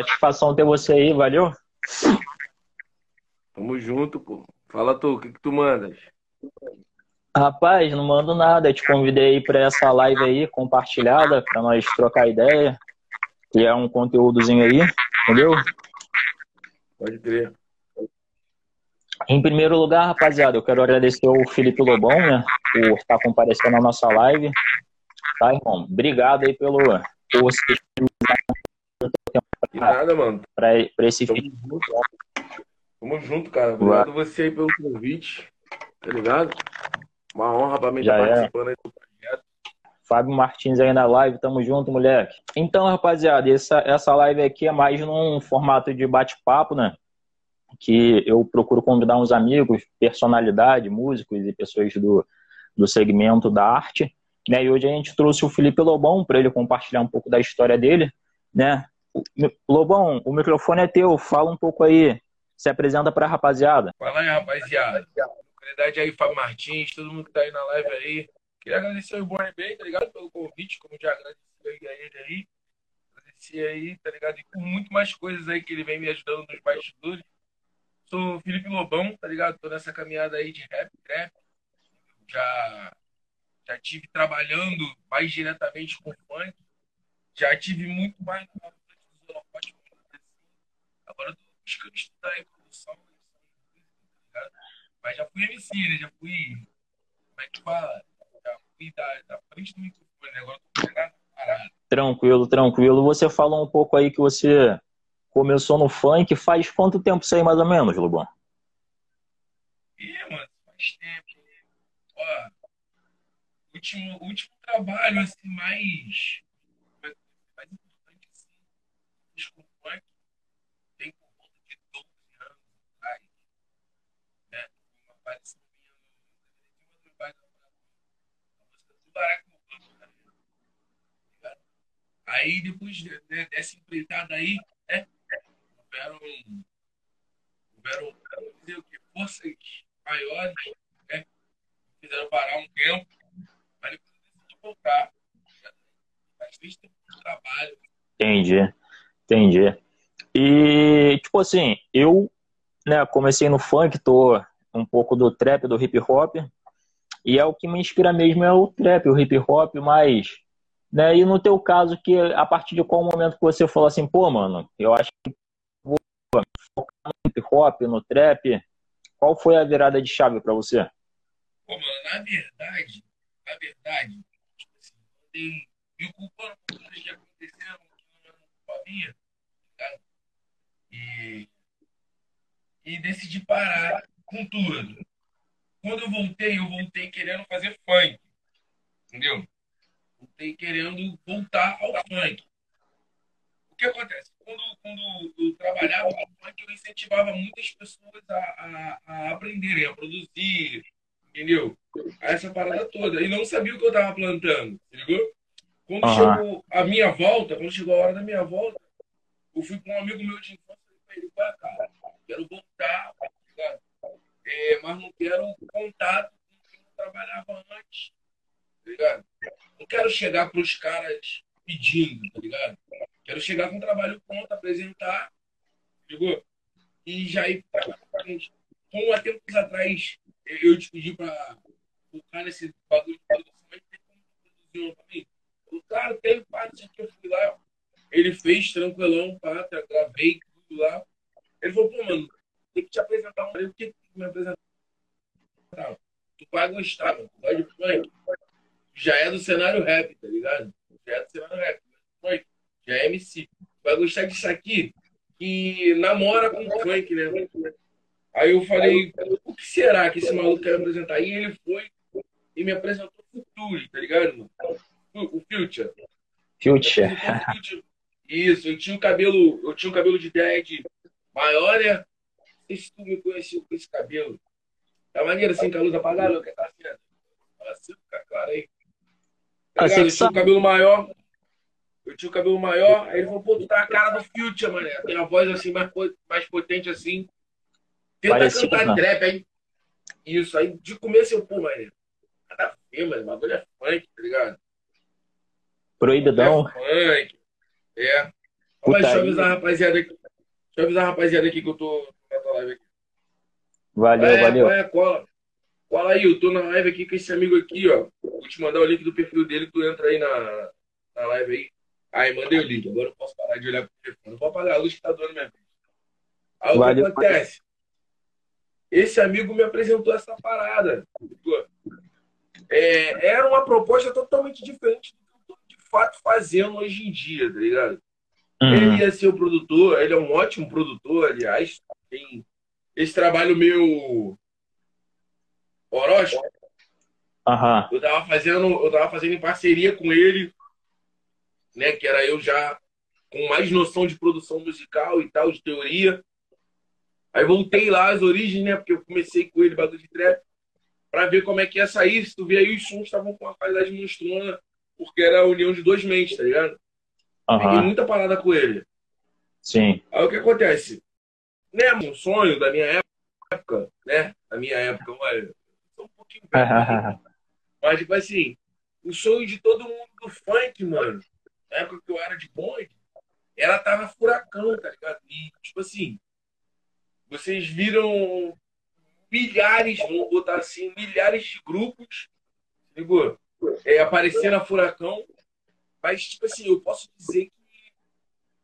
satisfação ter você aí, valeu? Tamo junto, pô. Fala tu, o que, que tu mandas? Rapaz, não mando nada. Eu te convidei aí para essa live aí compartilhada, para nós trocar ideia, criar um conteúdozinho aí, entendeu? Pode crer. Em primeiro lugar, rapaziada, eu quero agradecer ao Felipe Lobão, né, por estar comparecendo na nossa live. Tá, irmão? Obrigado aí pelo, por Nada, mano. Pra, pra esse Tamo vídeo. junto. Tamo junto, cara. Obrigado você aí pelo convite. Tá ligado? Uma honra pra mim Já estar é. participando aí do projeto. Fábio Martins aí na live, tamo junto, moleque. Então, rapaziada, essa, essa live aqui é mais num formato de bate-papo, né? Que eu procuro convidar uns amigos, personalidade, músicos e pessoas do, do segmento da arte. Né? E hoje a gente trouxe o Felipe Lobão para ele compartilhar um pouco da história dele, né? O- Lobão, o microfone é teu, fala um pouco aí, se apresenta pra rapaziada. Fala aí, rapaziada. Tranquilidade aí, Fábio Martins, todo mundo que tá aí na live aí. Queria agradecer ao Born Bay, tá ligado? Pelo convite, como já agradeci a ele aí. Agradecer aí, tá ligado? E por muito mais coisas aí que ele vem me ajudando nos bastidores. Sou o Felipe Lobão, tá ligado? Tô nessa caminhada aí de rap, trap. Já, já tive trabalhando mais diretamente com funk. Já tive muito mais holofote, assim. Agora eu tô buscando estudar em produção, tá ligado? Mas já fui MC, né? Já fui. Como é que fala? Já fui da, da frente do microfone, né? Agora eu tô pegando a parada. Tranquilo, tranquilo. Você falou um pouco aí que você começou no funk. Faz quanto tempo isso aí, mais ou menos, Lobão? Ih, mano, faz tempo. Ó, último, último trabalho, assim. Mais importante, assim, fiz com funk, tem por volta de 12 anos atrás. Né? Uma aparição minha no. Uma trabalho a música do Barack tá ligado? Aí, depois de- de- dessa empreitada aí, né? Houveram. Houveram, quê? Forças maiores, né? Fizeram parar um tempo, mas depois decidi voltar. Três tempos de trabalho. Entendi, entendi. E, tipo assim, eu né, comecei no funk, tô um pouco do trap, do hip hop, e é o que me inspira mesmo é o trap, o hip hop, mas, né, e no teu caso, que a partir de qual momento que você falou assim, pô, mano, eu acho que vou focar no hip hop, no trap, qual foi a virada de chave pra você? Pô, mano, na verdade, na verdade, tipo assim, eu andei me culpando coisas que aconteceram que não eram culpa minha, tá? E, e decidi parar com tudo. Quando eu voltei, eu voltei querendo fazer funk, entendeu? Voltei querendo voltar ao funk. O que acontece? Quando, quando eu trabalhava com funk, eu incentivava muitas pessoas a, a, a aprenderem, a produzir, entendeu? Essa parada toda. E não sabia o que eu tava plantando, ligou? Quando Aham. chegou a minha volta, quando chegou a hora da minha volta, eu fui com um amigo meu de infância e falei pra ele, "Pá, cara, quero voltar, tá? É, mas não quero contato com quem eu trabalhava antes, tá ligado? Não quero chegar pros caras pedindo, tá ligado? Quero chegar com trabalho pronto, apresentar, ligou? E já ir frente. Como há tempos atrás eu te pedi pra focar nesse bagulho de produção, mas tem como produzir pra mim? O cara tem parte que eu fui lá, ele fez tranquilão, pá, tra- gravei tudo lá. Ele falou, pô, mano, tem que te apresentar um. Eu falei, o que me apresentar? Tu vai gostar, mano. Tu gosta de funk. Já é do cenário rap, tá ligado? Já é do cenário rap. Já é MC. Vai gostar disso aqui que namora com funk, né? Aí eu falei, o que será que esse maluco quer apresentar? E ele foi e me apresentou o Future, tá ligado? mano? O o Future. Future. O. Isso, eu tinha um cabelo, eu tinha um cabelo de dread maior, né? Não sei se tu me conheceu com esse cabelo. Tá maneiro assim, com a luz apagada, eu quero tá assim, ó. assim, fica claro aí. Tá ligado? Eu tinha sabe. cabelo maior, eu tinha o cabelo maior, aí ele falou, pô, tu tá a cara do Future, mané. Tem a voz assim, mais, mais potente assim. Tenta Parecido, cantar né? trap, aí. Isso, aí de começo eu, pô, mané. Nada a ver, mas o bagulho é funk, tá ligado? Proibidão. É funk. É. Mas deixa eu avisar a rapaziada aqui. Deixa eu avisar a rapaziada aqui que eu tô na live aqui. Valeu, é, valeu. É, cola. Cola aí, eu tô na live aqui com esse amigo aqui, ó. Vou te mandar o link do perfil dele tu entra aí na, na live aí. Aí, mandei o link. Agora eu posso parar de olhar pro telefone. Vou apagar a luz que tá doendo minha vida. Aí o que acontece? Esse amigo me apresentou essa parada. É, era uma proposta totalmente diferente do que eu tô de fato fazendo hoje em dia, tá ligado? Uhum. Ele ia ser o produtor, ele é um ótimo produtor, aliás. Tem esse trabalho meu Orochi. Uhum. Eu tava fazendo, eu tava fazendo em parceria com ele, né? Que era eu já com mais noção de produção musical e tal, de teoria. Aí voltei lá às origens, né? Porque eu comecei com ele, bagulho de trap, pra ver como é que ia sair. Se tu vê aí, os sons estavam com uma qualidade monstrona, porque era a união de dois mentes, tá ligado? Uhum. Peguei muita parada com ele. Sim. Aí o que acontece? Né, um sonho da minha época, né? Da minha época, olha, mas tipo assim, o sonho de todo mundo do funk, mano, na época que eu era de bonde, ela tava furacão, tá ligado? E, tipo assim, vocês viram milhares, vamos botar assim, milhares de grupos, ligou? É, aparecer na Furacão. Mas, tipo assim, eu posso dizer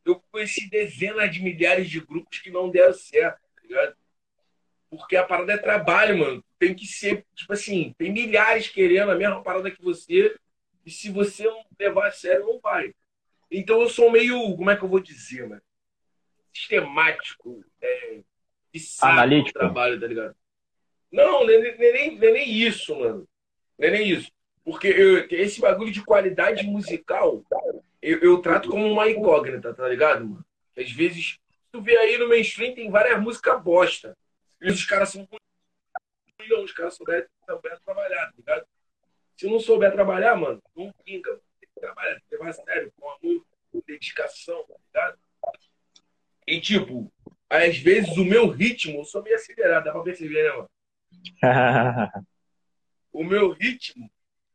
que eu conheci dezenas de milhares de grupos que não deram certo, tá ligado? Porque a parada é trabalho, mano. Tem que ser, tipo assim, tem milhares querendo a mesma parada que você, e se você não levar a sério, não vai. Então eu sou meio, como é que eu vou dizer, mano? Sistemático, é, Analítico. trabalho, tá ligado? Não, nem, nem, nem, nem isso, mano. Nem, nem isso. Porque eu, esse bagulho de qualidade musical, eu, eu, trato como uma incógnita, tá ligado, mano? Às vezes, tu vê aí no mainstream, tem várias músicas bosta. E os caras são milhão, os caras souberem, souber trabalhar, tá ligado? Se não souber trabalhar, mano, não pinga. Tem que trabalhar, tem que levar a sério, com amor, com dedicação, tá ligado? E tipo, às vezes o meu ritmo, eu sou meio acelerado, dá pra perceber, né, mano? o meu ritmo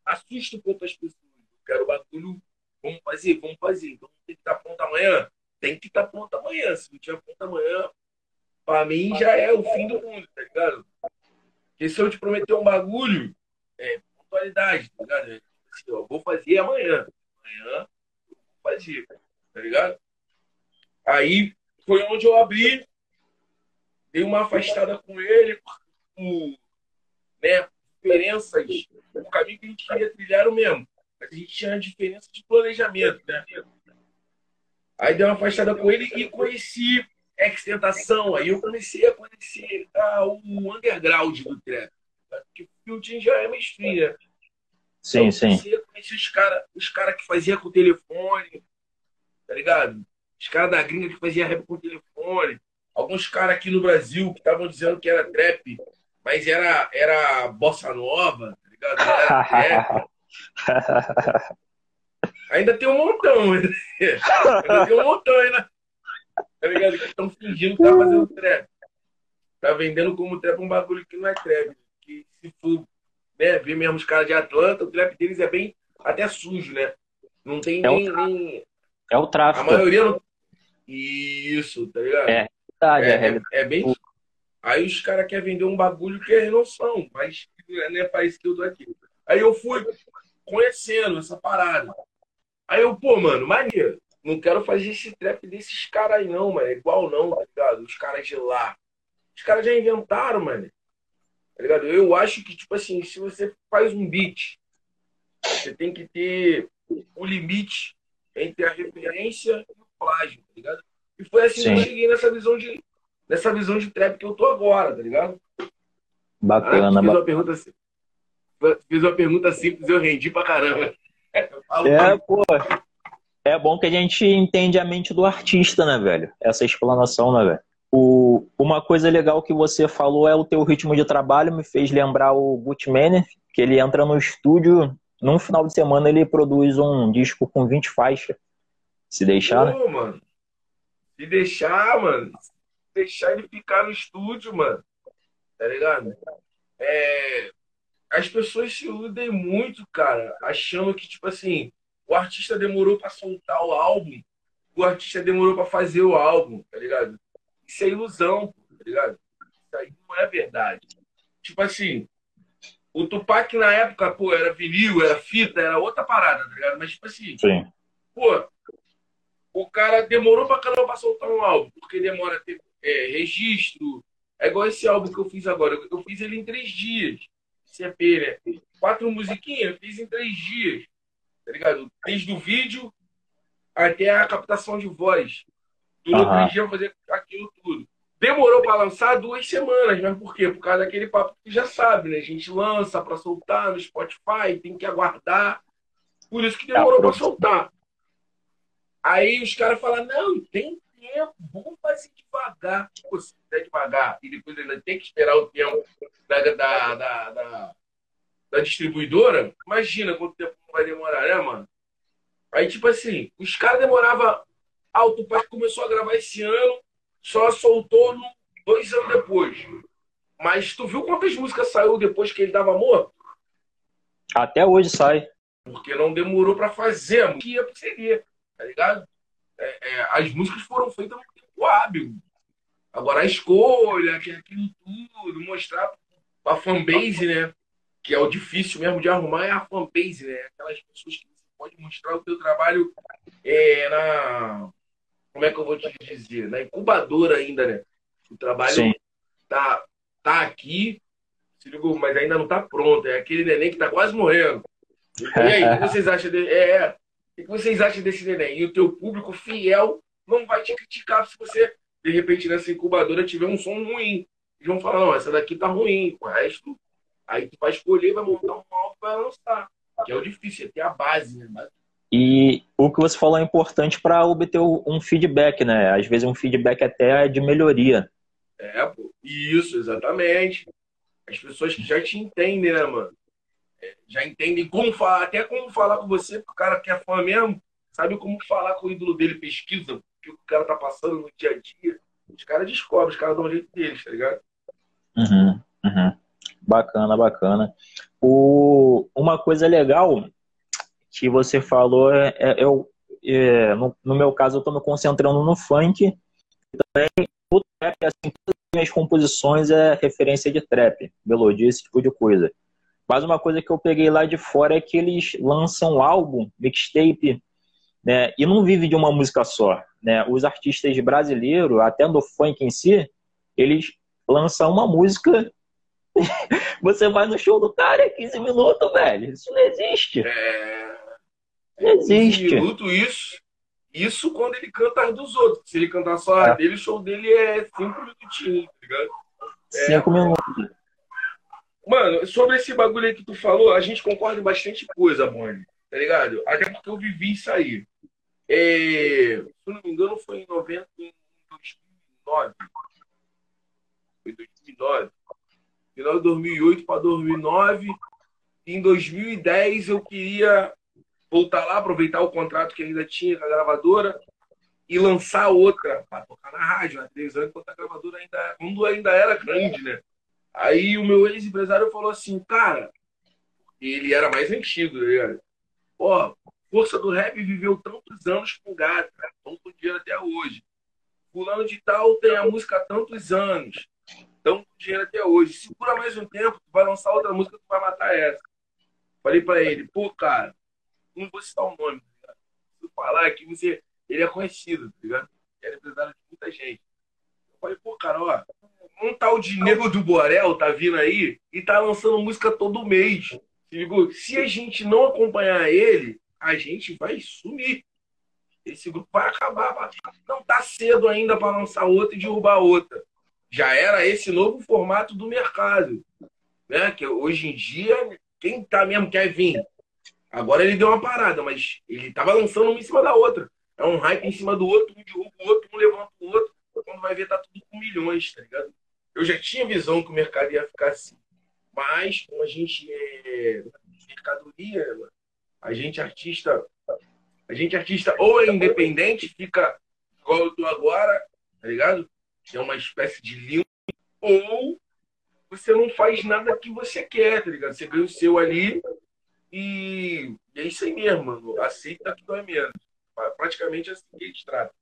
assusta um pouco as pessoas. Eu quero bagulho, vamos fazer, vamos fazer. Então tem que estar pronto amanhã? Tem que estar pronto amanhã. Se não tiver pronto amanhã, pra mim já é o fim do mundo, tá ligado? Porque se eu te prometer um bagulho, é pontualidade, tá ligado? É, assim, eu vou fazer amanhã. Amanhã vou fazer, tá ligado? Aí foi onde eu abri, dei uma afastada com ele, com, né, diferenças, o caminho que a gente queria trilhar o mesmo, mas a gente tinha diferença de planejamento, né? Aí dei uma afastada com ele e conheci extentação. Aí eu comecei a conhecer ah, o underground do trap. Porque o Filtin já é mainstream, né? Sim, então, sim. Comecei a conhecer os caras os cara que faziam com o telefone, tá ligado? Os caras da gringa que faziam rap com o telefone. Alguns caras aqui no Brasil que estavam dizendo que era trap, mas era, era bossa nova, tá ligado? Era trap. ainda tem um montão. Ainda, ainda tem um montão ainda. Tá ligado? Que estão fingindo que tá fazendo trap. Tá vendendo como trap um bagulho que não é trap. Que se for né, ver mesmo os caras de Atlanta, o trap deles é bem até sujo, né? Não tem é nem, o nem. É o tráfico. A maioria não, isso, tá ligado? É, verdade, é, é, é, bem. Aí os caras querem vender um bagulho que eles não são, mas não é para isso que eu tô aqui. Aí eu fui conhecendo essa parada. Aí eu, pô, mano, maneiro. Não quero fazer esse trap desses caras aí, não, mano. É igual não, tá ligado? Os caras de lá. Os caras já inventaram, mano. Tá ligado? Eu acho que, tipo assim, se você faz um beat, você tem que ter o limite entre a referência plágio, tá ligado? E foi assim Sim. que eu cheguei nessa visão de nessa visão de trap que eu tô agora, tá ligado? Bacana, ah, fiz uma pergunta fiz uma pergunta simples e eu rendi pra caramba. É, pô. É bom que a gente entende a mente do artista, né, velho? Essa explanação, né, velho? O, uma coisa legal que você falou é o teu ritmo de trabalho, me fez lembrar o Bootman, que ele entra no estúdio, num final de semana ele produz um disco com 20 faixas. Se deixar, Pô, né? mano. Se deixar, mano. Se deixar ele ficar no estúdio, mano. Tá ligado? É... As pessoas se iludem muito, cara, achando que, tipo assim, o artista demorou para soltar o álbum o artista demorou para fazer o álbum, tá ligado? Isso é ilusão, tá ligado? Isso aí não é verdade. Tipo assim, o Tupac na época, pô, era vinil, era fita, era outra parada, tá ligado? Mas, tipo assim, Sim. pô, o cara demorou pra caramba pra soltar um álbum, porque demora ter é, registro. É igual esse álbum que eu fiz agora. Eu fiz ele em três dias. CP, né? Quatro musiquinhas, eu fiz em três dias. Tá ligado? Desde o vídeo até a captação de voz. Três dias pra fazer aquilo tudo. Demorou pra lançar duas semanas, mas por quê? Por causa daquele papo que já sabe, né? A gente lança pra soltar no Spotify, tem que aguardar. Por isso que demorou pra soltar. Aí os caras falam, não, tem tempo, vamos fazer devagar. Pô, se fizer devagar e depois ainda tem que esperar o tempo da, da, da, da, da distribuidora, imagina quanto tempo vai demorar, né, mano? Aí, tipo assim, os caras demoravam. Ah, o Tupac começou a gravar esse ano, só soltou no, dois anos depois. Mas tu viu quantas músicas saiu depois que ele dava morto? Até hoje sai. Porque não demorou pra fazer música que seria, tá ligado? É, é, as músicas foram feitas no tempo hábil. Agora a escolha, que- aquilo tudo, mostrar a fanbase, né? Que é o difícil mesmo de arrumar, é a fanbase, né? Aquelas pessoas que você pode mostrar o teu trabalho é, na. Como é que eu vou te dizer? Na incubadora ainda, né? O trabalho Sim. tá, tá aqui, se ligou, mas ainda não tá pronto. É aquele neném que tá quase morrendo. E aí, o que vocês acham dele? É, é. O que vocês acham desse neném? E o teu público fiel não vai te criticar se você, de repente, nessa incubadora tiver um som ruim. Eles vão falar, não, essa daqui tá ruim. O resto, aí tu vai escolher, vai montar um álbum para lançar. Que é o difícil, é ter a base, né? E o que você falou é importante para obter um feedback, né? Às vezes um feedback até de melhoria. É, pô. Isso, exatamente. As pessoas que já te entendem, né, mano? É, já entendem como falar, até como falar com você, porque o cara que é fã mesmo, sabe como falar com o ídolo dele, pesquisa o que o cara tá passando no dia a dia. Os caras descobrem, os caras dão o jeito deles, tá ligado? Uhum, uhum. Bacana, bacana. O, uma coisa legal que você falou é, é, eu, é, no, no meu caso, eu estou me concentrando no funk também o trap, assim, todas as minhas composições é referência de trap, melodia, esse tipo de coisa. Mas uma coisa que eu peguei lá de fora é que eles lançam álbum, mixtape, né, e não vive de uma música só. Né? Os artistas brasileiros, até do funk em si, eles lançam uma música você vai no show do cara, é 15 minutos, velho. Isso não existe. É. Não existe. 15 minutos, isso. Isso quando ele canta as dos outros. Se ele cantar só a É. dele, o show dele é 5 minutinhos, tá ligado? Cinco minutos. Mano, sobre esse bagulho aí que tu falou, a gente concorda em bastante coisa, Boni. Tá ligado? Até porque eu vivi isso aí. É, se eu não me engano, foi em 90, em 2009. Foi 2009. Final de 2008 para 2009. Em 2010 eu queria voltar lá, aproveitar o contrato que ainda tinha com a gravadora e lançar outra para tocar na rádio, na televisão, enquanto a gravadora ainda, quando ainda era grande, né? Aí o meu ex-empresário falou assim, cara, ele era mais antigo? Pô, Força do Rap viveu tantos anos com gato, com dinheiro até hoje. Fulano de tal tem a música há tantos anos, estão com dinheiro até hoje. Segura mais um tempo, tu vai lançar outra música, tu vai matar essa. Falei pra ele, pô, cara, não vou citar o nome, tá ligado? Se falar aqui, você, ele é conhecido, tá ligado? Ele é empresário de muita gente. Eu falei, pô, cara, ó, um tal de Nego do Borel tá vindo aí e tá lançando música todo mês. Se ligou? Se a gente não acompanhar ele, a gente vai sumir. Esse grupo vai acabar. Não tá cedo ainda para lançar outra e derrubar outra. Já era esse novo formato do mercado. Né? Que hoje em dia, quem tá mesmo quer vir. Agora ele deu uma parada, mas ele tava lançando uma em cima da outra. É um hype em cima do outro, um derruba o outro, um levanta o outro. Quando vai ver, tá tudo com milhões, tá ligado? Eu já tinha visão que o mercado ia ficar assim. Mas, como a gente é mercadoria, mano, a gente artista, a gente artista ou é independente, fica igual eu tô agora, tá ligado? É uma espécie de limbo, ou você não faz nada que você quer, tá ligado? Você ganha o seu ali e, é isso aí mesmo, mano. Aceita que dói menos. Praticamente assim que a gente trata.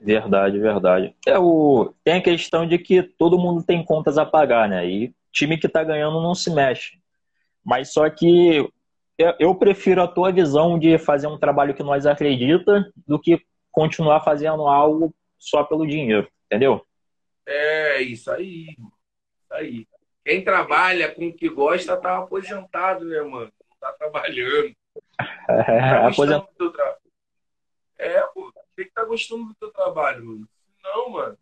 Verdade, verdade. É o... Tem a questão de que todo mundo tem contas a pagar, né? E time que está ganhando não se mexe. Mas só que eu prefiro a tua visão de fazer um trabalho que nós acredita do que continuar fazendo algo só pelo dinheiro, entendeu? É, isso aí. Isso aí. Quem trabalha com o que gosta tá aposentado, né, mano? Não tá trabalhando. É, tá aposent... tra... é pô, tem que estar tá gostando do teu trabalho, mano. Não, mano.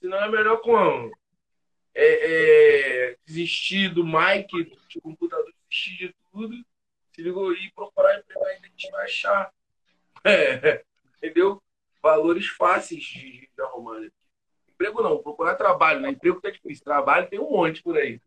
Senão é melhor como? É, é, desistir do mic, do computador, desistir de tudo. Se ligou? E procurar emprego ainda a gente vai achar. É, entendeu? Valores fáceis de, de arrumar. Né? Emprego não, procurar trabalho, né? Emprego tá difícil. Trabalho tem um monte por aí.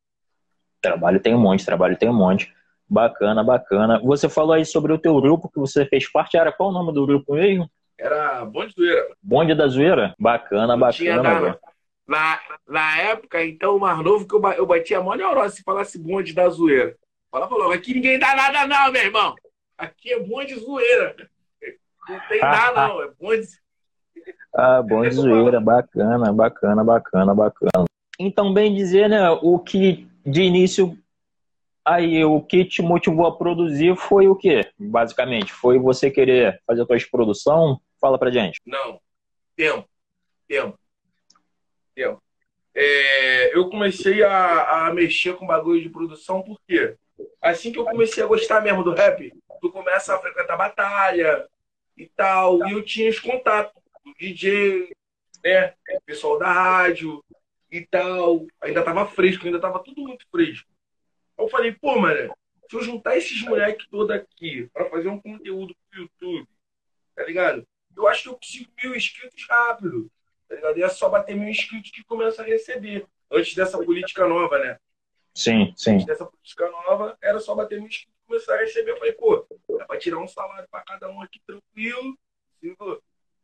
Trabalho tem um monte, trabalho tem um monte. Bacana, bacana. Você falou aí sobre o teu grupo que você fez parte. Era qual o nome do grupo mesmo? Era Bonde Zoeira. Bonde da Zoeira? Bacana, bacana. na, na época, então, o mais novo que eu, eu batia a mão neurose se falasse Bonde da Zoeira. Fala, falou, aqui ninguém dá nada não, meu irmão. Aqui é bonde zoeira. Não tem nada não, é bonde... Ah, bonde zoeira, bacana, bacana, bacana, bacana. Então, bem dizer, né, o que de início aí o que te motivou a produzir foi o quê? Basicamente, foi você querer fazer a tua produção? Fala pra gente. Não. Tempo. Tempo. Tempo. É, eu comecei a, a mexer com bagulho de produção porque assim que eu comecei a gostar mesmo do rap, tu começa a frequentar batalha e tal, e eu tinha os contatos do DJ, né, pessoal da rádio e tal, ainda tava fresco, ainda tava tudo muito fresco. Eu falei, pô, mano, se eu juntar esses moleques todos aqui para fazer um conteúdo pro YouTube, tá ligado? Eu acho que eu consigo mil inscritos rápido, tá ligado? E é só bater mil inscritos que começa a receber. Antes dessa política nova, né? Sim, sim. Antes dessa política nova, era só bater mil inscritos e começar a receber. Eu falei, pô, dá pra tirar um salário para cada um aqui tranquilo,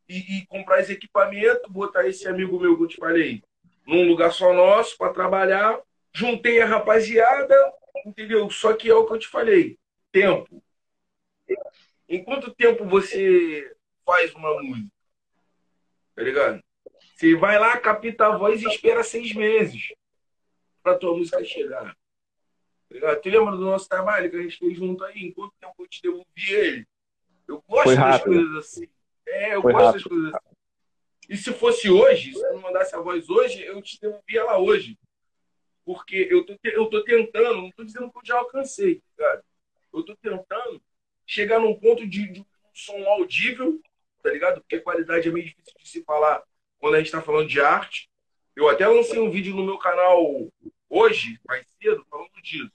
e, e, comprar esse equipamento, botar esse amigo meu que eu te falei num lugar só nosso para trabalhar. Juntei a rapaziada, entendeu? Só que é o que eu te falei: tempo. Em quanto tempo você faz uma música? Tá ligado? Você vai lá, capta a voz e espera seis meses pra tua música chegar. Tá ligado? Tu lembra do nosso trabalho que a gente fez junto aí? Em quanto tempo eu te devolvi ele? Eu gosto das coisas assim. É, eu Foi gosto rápido. das coisas assim. E se fosse hoje, se eu não mandasse a voz hoje, eu te devolvia ela hoje. Porque eu tô, eu tô tentando, não tô dizendo que eu já alcancei, cara. Eu tô tentando chegar num ponto de, de um som audível, tá ligado? Porque a qualidade é meio difícil de se falar quando a gente tá falando de arte. Eu até lancei um vídeo no meu canal hoje, mais cedo, falando disso,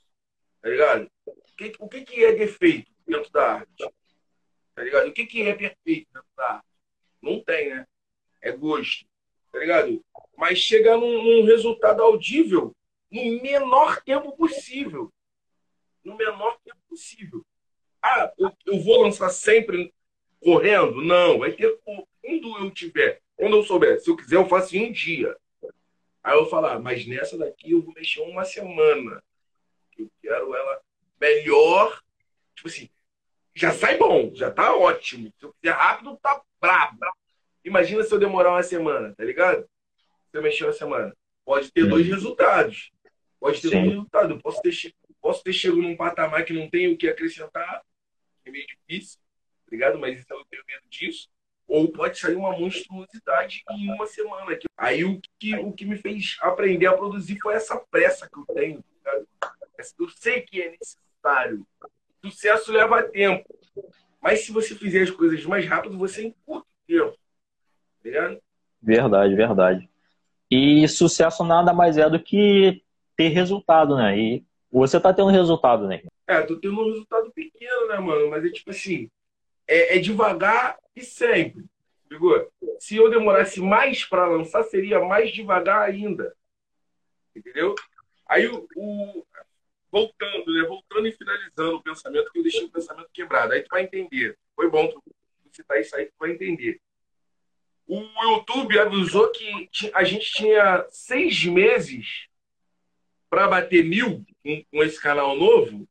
tá ligado? O que, o que, que é defeito dentro da arte? Tá ligado? O que, que é perfeito arte? Não tem, né? é gosto, tá ligado? Mas chega num, num resultado audível no menor tempo possível. No menor tempo possível. Ah, eu, eu vou lançar sempre correndo? Não, vai ter quando eu tiver, quando eu souber. Se eu quiser, eu faço em um dia. Aí eu falar, ah, mas nessa daqui eu vou mexer uma semana. Eu quero ela melhor. Tipo assim, já sai bom, já tá ótimo. Se eu quiser rápido, tá brabo. Imagina se eu demorar uma semana, tá ligado? Se eu mexer uma semana. Pode ter dois resultados. Pode ter Sim. dois resultados. Eu posso ter, posso ter chegado num patamar que não tem o que acrescentar. É meio difícil, tá ligado? Mas então eu tenho medo disso. Ou pode sair uma monstruosidade em uma semana. Aí o que, o que me fez aprender a produzir foi essa pressa que eu tenho. Tá eu sei que é necessário. Sucesso leva tempo. Mas se você fizer as coisas mais rápido, você encurta o tempo. Verdade, verdade. E sucesso nada mais é do que ter resultado, né? E você tá tendo resultado, né? É, tô tendo um resultado pequeno, né, mano? Mas é tipo assim, é, é devagar e sempre. Ligou? Se eu demorasse mais para lançar, seria mais devagar ainda. Entendeu? Aí o, o, voltando, né? Voltando e finalizando o pensamento, que eu deixei o pensamento quebrado. Aí tu vai entender. Foi bom tu citar isso aí, tu vai entender. O YouTube avisou que a gente tinha seis meses para bater mil com, esse canal novo,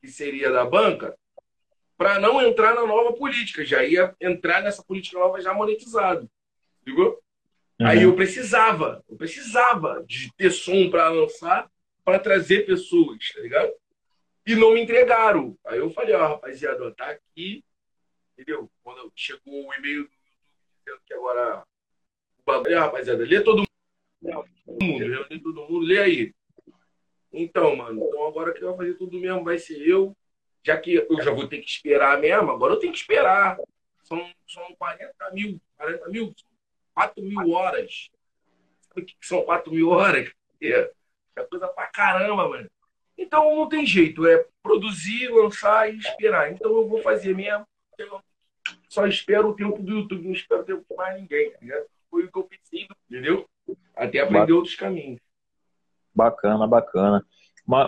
que seria da banca, para não entrar na nova política. Já ia entrar nessa política nova já monetizado. Ligou? Uhum. Aí eu precisava, eu precisava de ter som para lançar, para trazer pessoas, tá ligado? E não me entregaram. Aí eu falei, ó, rapaziada, ó, tá aqui, entendeu? Quando chegou o e-mail do dizendo que agora o bagulho, rapaziada, lê todo mundo, lê todo mundo, lê aí. Então, mano, então agora que vai fazer tudo mesmo vai ser eu, já que eu já vou ter que esperar mesmo, agora eu tenho que esperar. São, são 40 mil, 40 mil, 4 mil horas. Sabe o que são 4 mil horas? É, é coisa pra caramba, mano. Então não tem jeito, é produzir, lançar e esperar. Então eu vou fazer mesmo. Eu só espero o tempo do YouTube, não espero o tempo de mais ninguém. Tá Foi o que eu pensei, entendeu? Até aprender outros caminhos. Bacana, bacana.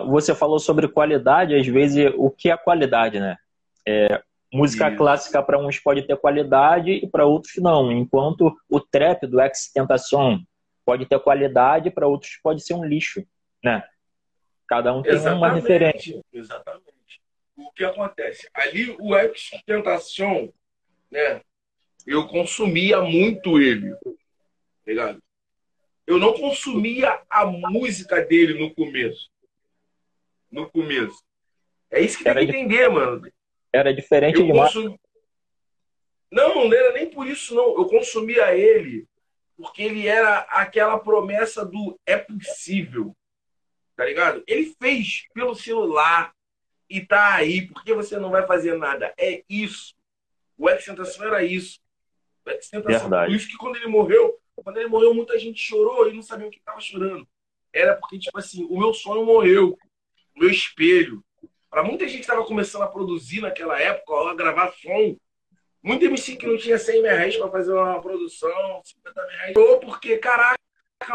Você falou sobre qualidade, às vezes, o que é qualidade, né? É, música Isso. clássica para uns pode ter qualidade e para outros não. Enquanto o trap do Ex Tentacion pode ter qualidade, para outros pode ser um lixo, né? Cada um tem Exatamente. uma referência. Exatamente. O que acontece? Ali o Tentacion, né? Eu consumia muito ele, tá ligado? eu não consumia a música dele no começo. No começo. É isso que era tem que entender, mano. Era diferente eu demais. Não, não era nem por isso, não. Eu consumia ele porque ele era aquela promessa do é possível. Tá ligado? Ele fez pelo celular e tá aí. Por que você não vai fazer nada? É isso. O Ex Tentação era isso. O Tentação. Por isso que quando ele morreu, quando ele morreu, muita gente chorou e não sabia o que estava chorando. Era porque, tipo assim, o meu sonho morreu. O meu espelho. Para muita gente que estava começando a produzir naquela época, a gravar som, muita MC que não tinha 100 mil reais para fazer uma produção, 50 mil reais, chorou porque, caraca,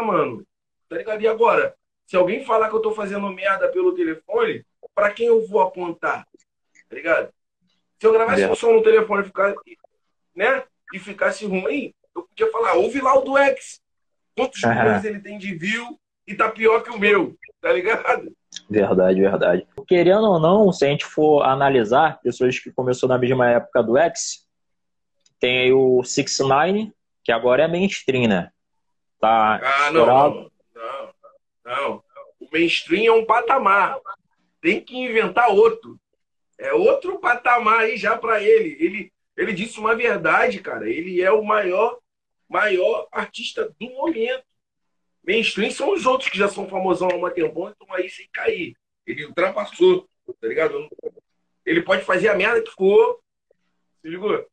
mano, tá ligado? E agora? Se alguém falar que eu tô fazendo merda pelo telefone, para quem eu vou apontar? Tá ligado? Se eu gravasse o som no telefone e ficar, né? E ficasse ruim, eu podia falar, ouve lá o do X. Quantos milhões ele tem de view e tá pior que o meu, tá ligado? Verdade, verdade. Querendo ou não, se a gente for analisar pessoas que começou na mesma época do X, tem aí o 69, que agora é mainstream, né? Tá ah, não, não, não. O mainstream é um patamar. Tem que inventar outro. É outro patamar aí já para ele. Ele ele disse uma verdade, cara. Ele é o maior maior artista do momento. Mainstream são os outros que já são famosão há uma tempão estão aí sem cair. Ele ultrapassou, tá ligado? Ele pode fazer a merda que for. Se ligou?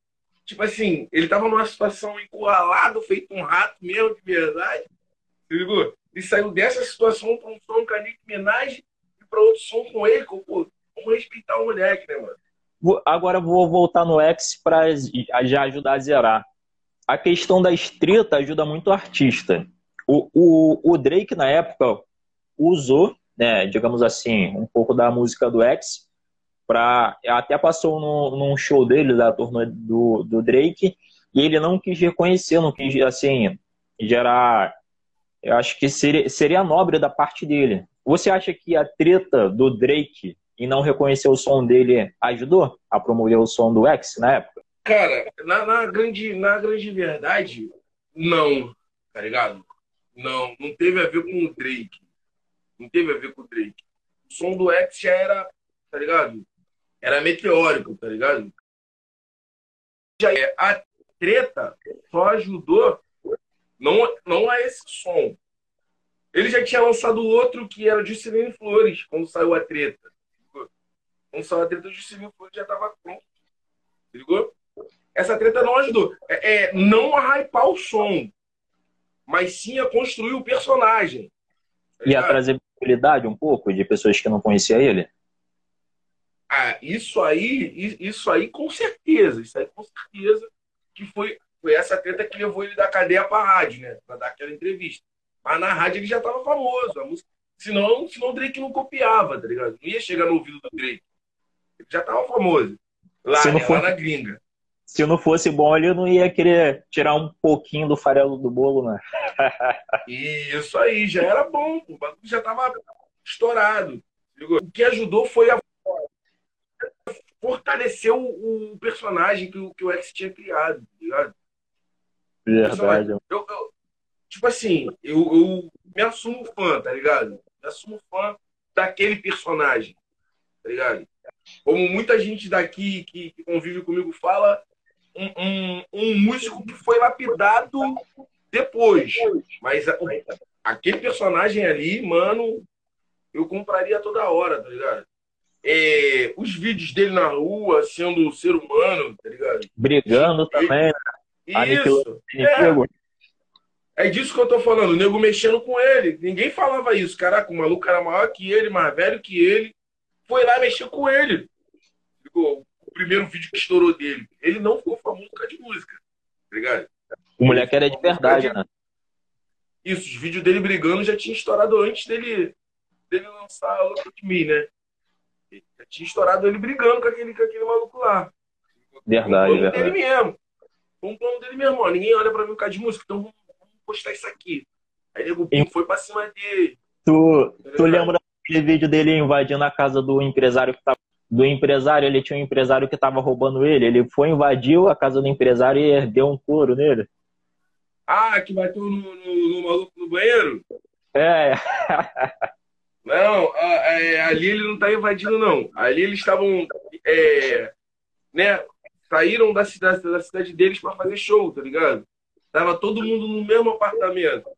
Tipo assim, ele tava numa situação encurralado, feito um rato mesmo, de verdade. Se ligou? E saiu dessa situação para um som com a Nick Minaj e para outro som com ele. Pô, vamos respeitar o moleque, né, mano? Agora vou voltar no X para já ajudar a zerar a questão da estrita ajuda muito o artista. O, o, o Drake, na época, usou, né, digamos assim, um pouco da música do X, para até passou no, num show dele, da turma do, do Drake, e ele não quis reconhecer, não quis, assim, gerar. Eu acho que seria, seria nobre da parte dele. Você acha que a treta do Drake e não reconhecer o som dele ajudou a promover o som do X na época? Cara, na, na, grande, na grande verdade, não, tá ligado? Não, não teve a ver com o Drake. Não teve a ver com o Drake. O som do X já era, tá ligado? Era meteórico, tá ligado? Já é, a treta só ajudou, não, não a esse som. Ele já tinha lançado outro que era Juscelino Flores, quando saiu a treta. Quando saiu a treta, o Juscelino Flores já tava pronto. Ligou? essa treta não ajudou. É, é, não a hypar o som, mas sim a construir o personagem. Tá e a trazer visibilidade um pouco de pessoas que não conheciam ele? Ah, isso aí, isso aí com certeza, isso aí com certeza que foi, foi essa treta que levou ele da cadeia para a rádio, né? Para dar aquela entrevista. Mas na rádio ele já estava famoso. A música, senão, senão o Drake não copiava, tá ligado? Não ia chegar no ouvido do Drake. Ele já estava famoso. Lá, né? for... lá na gringa se não fosse bom, ele não ia querer tirar um pouquinho do farelo do bolo, né? Isso aí, já era bom. O bagulho já estava estourado. O que ajudou foi a fortaleceu o, personagem que, o- que o X tinha criado, tá ligado? Verdade. Eu, eu- tipo assim, eu, eu me assumo fã, tá ligado? Me assumo fã daquele personagem, tá ligado? Como muita gente daqui que, que convive comigo fala, um, um, um músico que foi lapidado depois. Mas a- aquele personagem ali, mano, eu compraria toda hora, tá ligado? É, os vídeos dele na rua, sendo ser humano, tá ligado? Brigando também, né? Isso. É. É disso que eu tô falando, o nego mexendo com ele. Ninguém falava isso. Caraca, o maluco era maior que ele, mais velho que ele. Foi lá mexer com ele. Ficou o primeiro vídeo que estourou dele. Ele não ficou famoso por causa de música. Tá ligado? O moleque era de verdade, né? Isso, os vídeos dele brigando já tinha estourado antes dele, dele lançar Look at Me, né? Já tinha estourado ele brigando com aquele, com aquele maluco lá. Verdade, verdade. mesmo. Foi um plano dele mesmo, ó. Ninguém olha pra mim por causa de música, então vamos, postar isso aqui. Aí nego pum, foi pra cima dele. Tu, tu lembra daquele vídeo dele invadindo a casa do empresário que tava. Do empresário, ele tinha um empresário que tava roubando ele. Ele foi, invadiu a casa do empresário e deu um couro nele. Ah, que bateu no, no, no maluco no banheiro? É, Não, é, ali ele não tá invadindo, não. Ali eles estavam. é, né? Saíram da cidade, da cidade deles pra fazer show, tá ligado? Tava todo mundo no mesmo apartamento.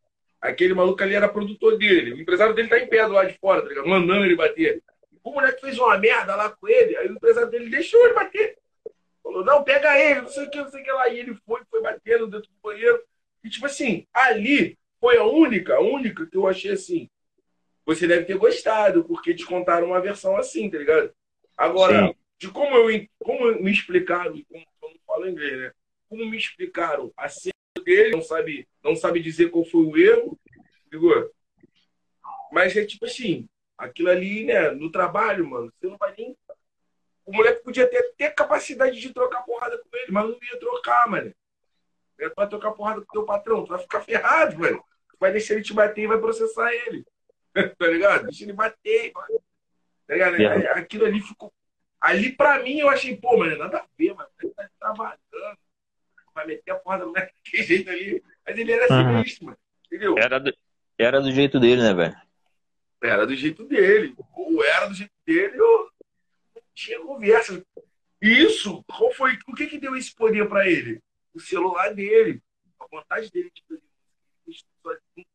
Aquele maluco ali era produtor dele. O empresário dele tá em pé do lado de fora, tá ligado? Mandando ele bater. O moleque fez uma merda lá com ele, aí o empresário dele deixou ele bater. Falou, não, pega ele, não sei o que, não sei o que lá. E ele foi, foi batendo dentro do banheiro. E tipo assim, ali foi a única, a única que eu achei assim. Você deve ter gostado, porque te contaram uma versão assim, tá ligado? Agora, Sim. De como eu como me explicaram, como eu não falo inglês, né? Como me explicaram a cena dele, não sabe, não sabe dizer qual foi o erro, ligou? Mas é tipo assim, aquilo ali, né, no trabalho, mano, você não vai nem. O moleque podia ter, ter capacidade de trocar porrada com ele, mas não ia trocar, mano. É pra trocar porrada com teu patrão, tu vai ficar ferrado, mano. Tu vai deixar ele te bater e vai processar ele. tá ligado? Deixa ele bater, mano. Tá ligado? Aquilo ali ficou. Ali, pra mim, eu achei, pô, mano, nada a ver, mano. Ele tá trabalhando. Vai meter a porra do moleque daquele jeito ali. Mas ele era Uhum. sinistro, mano. Entendeu? era do, era do jeito dele, né, velho? Era do jeito dele. Ou era do jeito dele, ou não tinha conversa. Isso, qual foi? O que que deu esse poder pra ele? O celular dele. A vontade dele de fazer isso sozinho.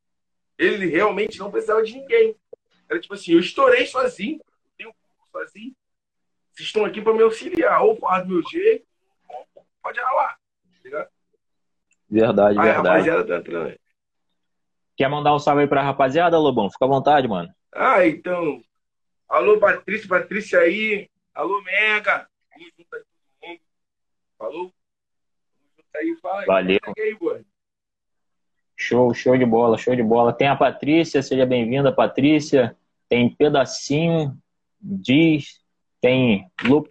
Ele realmente não precisava de ninguém. Era tipo assim, eu estourei sozinho, eu tenho um sozinho. Vocês estão aqui pra me auxiliar. Ou faz do meu jeito, ou pode ralar. Tá? Verdade, Aí, verdade. rapaziada, tá. Quer mandar um salve aí pra rapaziada, Lobão? Fica à vontade, mano. Ah, então. Alô, Patrícia, Patrícia aí. Alô, Mega. Tamo junto aí, todo mundo. Falou? Tamo junto aí, fala aí. Valeu. Aí. Show, show de bola, show de bola. Tem a Patrícia, seja bem-vinda, Patrícia. Tem Pedacinho, Diz, tem Look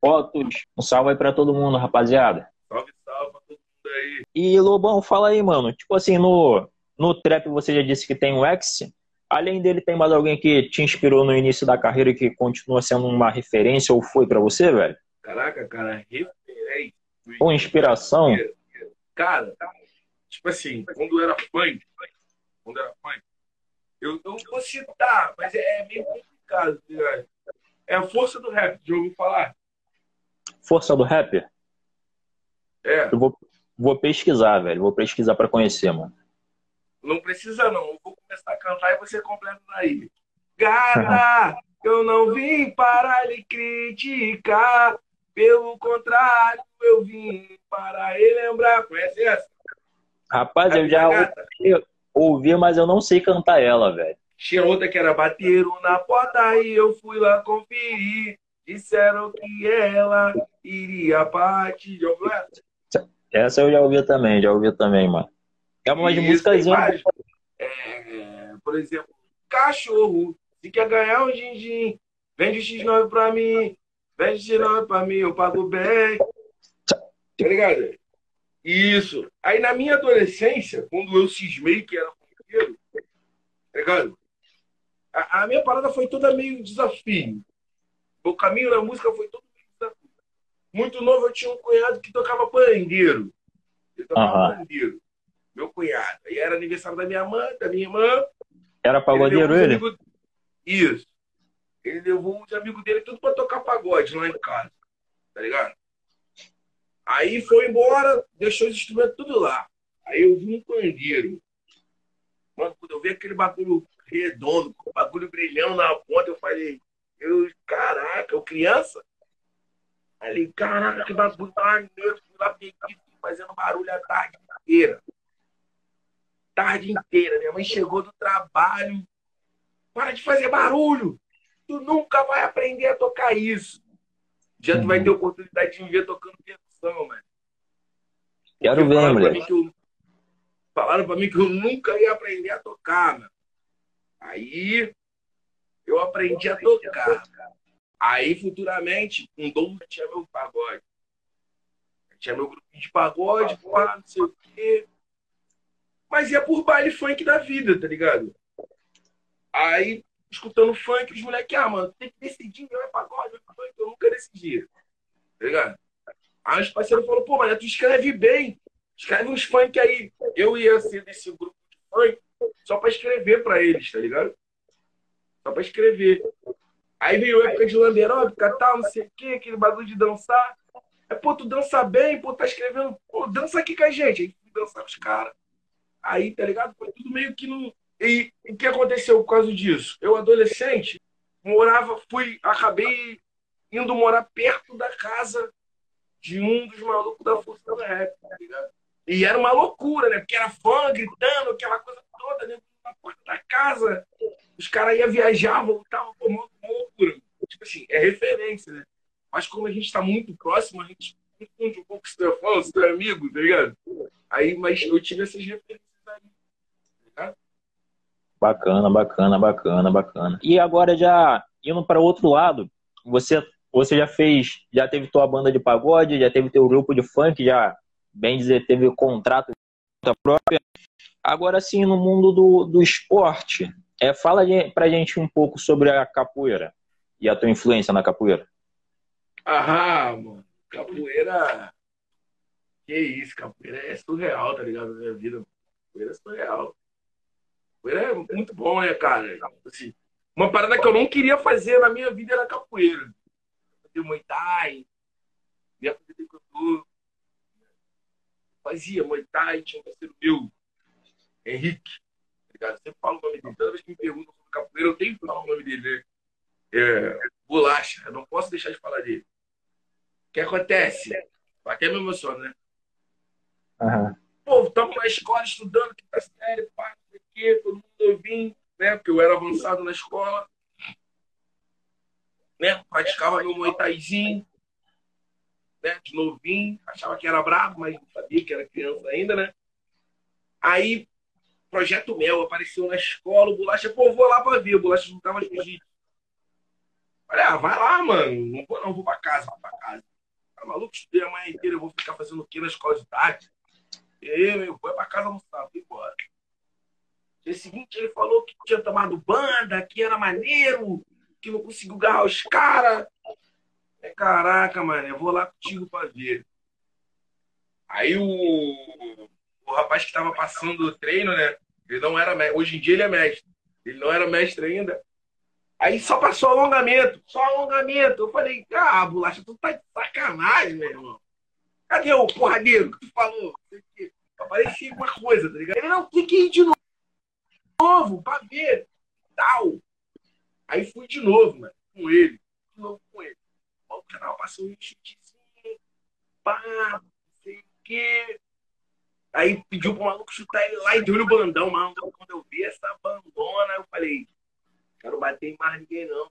Fotos. Um salve aí pra todo mundo, rapaziada. Salve, salve pra todo mundo aí. E Lobão, fala aí, mano. Tipo assim, no, no trap você já disse que tem o X. Além dele, tem mais alguém que te inspirou no início da carreira e que continua sendo uma referência ou foi pra você, velho? Caraca, cara, referência. Ou inspiração? Cara, tipo assim, quando era funk, quando era funk, eu, eu vou citar, mas é, é meio complicado, ligado? É a força do rap, já ouviu falar? Força do rap? É, Eu vou, vou pesquisar, velho. Vou pesquisar pra conhecer, mano. não precisa não. Eu vou começar a cantar e você completa daí. Gata, eu não vim para lhe criticar. Pelo contrário, eu vim para relembrar. Conhece essa? Rapaz, eu já Gata. ouvi, ouvi, mas eu não sei cantar ela, velho. Tinha outra que era bateram na porta e eu fui lá conferir. Disseram que ela iria partir. Essa? Eu já ouvi também, já ouvi também, mano. É uma de músicas. É, por exemplo, cachorro, se quer ganhar um din-din, vende o X9 pra mim, vende o X9 pra mim, eu pago bem. Tá ligado? Isso. Aí na minha adolescência, quando eu cismei que era funkeiro, tá ligado? A, a minha parada foi toda meio desafio. Meu caminho na música foi todo muito novo, eu tinha um cunhado que tocava pandeiro. Ele tocava uhum. pandeiro. Meu cunhado. Aí era aniversário da minha mãe, da minha irmã. Era pagodeiro ele? ele? Isso. Ele levou os amigos dele tudo pra tocar pagode lá em casa. Tá ligado? Aí foi embora, deixou os instrumentos tudo lá. Aí eu vi um pandeiro. Mano, quando eu vi aquele bagulho redondo, com o bagulho brilhando na ponta, eu falei, eu, caraca, eu criança? Ali, caraca, que bagulho maneiro, fui lá fazendo barulho a tarde inteira. Tarde inteira. Minha mãe chegou do trabalho. Para de fazer barulho! Tu nunca vai aprender a tocar isso. Já tu vai ter oportunidade de me ver tocando percussão, mano. Quero ver, moleque. Falaram pra mim que eu nunca ia aprender a tocar, mano. Aí eu aprendi a tocar. Aí, futuramente, um dom tinha meu pagode. Tinha meu grupo de pagode, pá, não sei o quê. Mas ia por baile funk da vida, tá ligado? Aí, escutando funk, os moleques, ah, mano, tem que decidir, não é pagode, é funk. Eu nunca decidi. Tá ligado? Aí os parceiros falaram, pô, mas tu escreve bem. Escreve uns funk aí. Eu ia ser desse grupo de funk só pra escrever pra eles, tá ligado? Só pra escrever. Aí veio a época de lamberóbica, tal, não sei o quê, aquele bagulho de dançar. Aí, pô, tu dança bem, pô, tá escrevendo, pô, dança aqui com a gente. Aí dançar com os caras. Aí, tá ligado? Foi tudo meio que não. E o que aconteceu por causa disso? Eu, adolescente, morava, fui, acabei indo morar perto da casa de um dos malucos da Força da Rap, tá ligado? E era uma loucura, né? Porque era fã gritando, aquela coisa toda dentro da porta da casa. Os caras iam viajar, voltavam, pô, uma loucura. Tipo assim, é referência, né? Mas como a gente tá muito próximo, a gente confunde um pouco se tu é fã, se tu é amigo, tá ligado? Aí, mas eu tive essas referências aí, tá ligado? Bacana, bacana, bacana, bacana. E agora já indo para outro lado, você você já fez, já teve tua banda de pagode, já teve teu grupo de funk, já bem dizer, teve contrato própria. Agora sim, no mundo do, do esporte, é, fala pra gente um pouco sobre a capoeira e a tua influência na capoeira. Ah, mano. Capoeira. Que isso, capoeira é surreal, tá ligado? Na minha vida. Capoeira é surreal. Capoeira é muito bom, né, cara? Assim, uma parada que eu não queria fazer na minha vida era capoeira. Fazer Muay Thai, ia fazer taekwondo. Fazia Muay Thai, tinha um parceiro meu, Henrique ligado? sempre falo o nome dele. Toda vez que me perguntam sobre capoeira, eu tenho que falar o nome dele, né? É, bolacha, eu não posso deixar de falar dele. O que acontece? Até me emociona, né? Uhum. Pô, estamos na escola estudando, que tá sério, pá, não sei o quê, todo mundo novinho, né? Porque eu era avançado na escola. Né? Praticava meu moitaizinho, né? De novinho, achava que era bravo, mas não sabia que era criança ainda, né? Aí Projeto Mel apareceu na escola, o Bolacha, pô, vou lá pra ver, o Bolacha não tava jiu Falei, ah, vai lá, mano. Não vou não, vou pra casa, vou pra casa. Tá maluco? Estudei a manhã inteira, eu vou ficar fazendo o quê na escola de tarde? E aí, meu, foi pra casa almoçar, fui embora. No dia seguinte, ele falou que tinha tomado banda, que era maneiro, que não conseguiu garrar os caras. Caraca, mano, eu vou lá contigo pra ver. Aí o, o rapaz que estava passando o treino, né? Ele não era mestre. Hoje em dia ele é mestre. Ele não era mestre ainda. Aí só passou alongamento, só alongamento. Eu falei, ah, bolacha, tu tá de sacanagem, meu irmão. Cadê o porradeiro que tu falou? Aparecia uma coisa, tá ligado? Ele não tem que ir de novo pra ver. Tal. Aí fui de novo, mano, com ele. De novo com ele. O canal passou um chutezinho. Pá, não sei o quê. Aí pediu pro maluco chutar ele lá e deu no bandão, mano. Quando eu vi essa bandona, eu falei, quero bater em mais ninguém, não.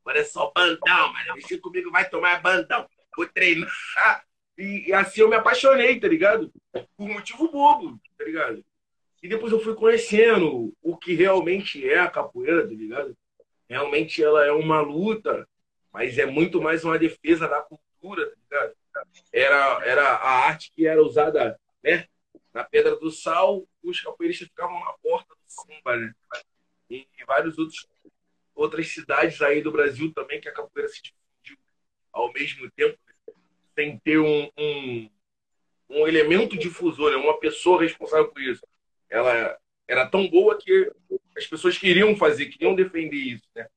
Agora é só bandão, mano. Mexer comigo vai tomar bandão. Vou treinar. E, e, assim eu me apaixonei, tá ligado? Por motivo bobo, tá ligado? E depois eu fui conhecendo o que realmente é a capoeira, tá ligado? Realmente ela é uma luta, mas é muito mais uma defesa da cultura, tá era, era a arte que era usada né, na Pedra do Sal, os capoeiristas ficavam na porta do samba, né? E, vários outros outras cidades aí do Brasil também que a capoeira se difundiu ao mesmo tempo, sem ter um, um, um elemento difusor, né? uma pessoa responsável por isso. Ela era tão boa que as pessoas queriam fazer, queriam defender isso, né?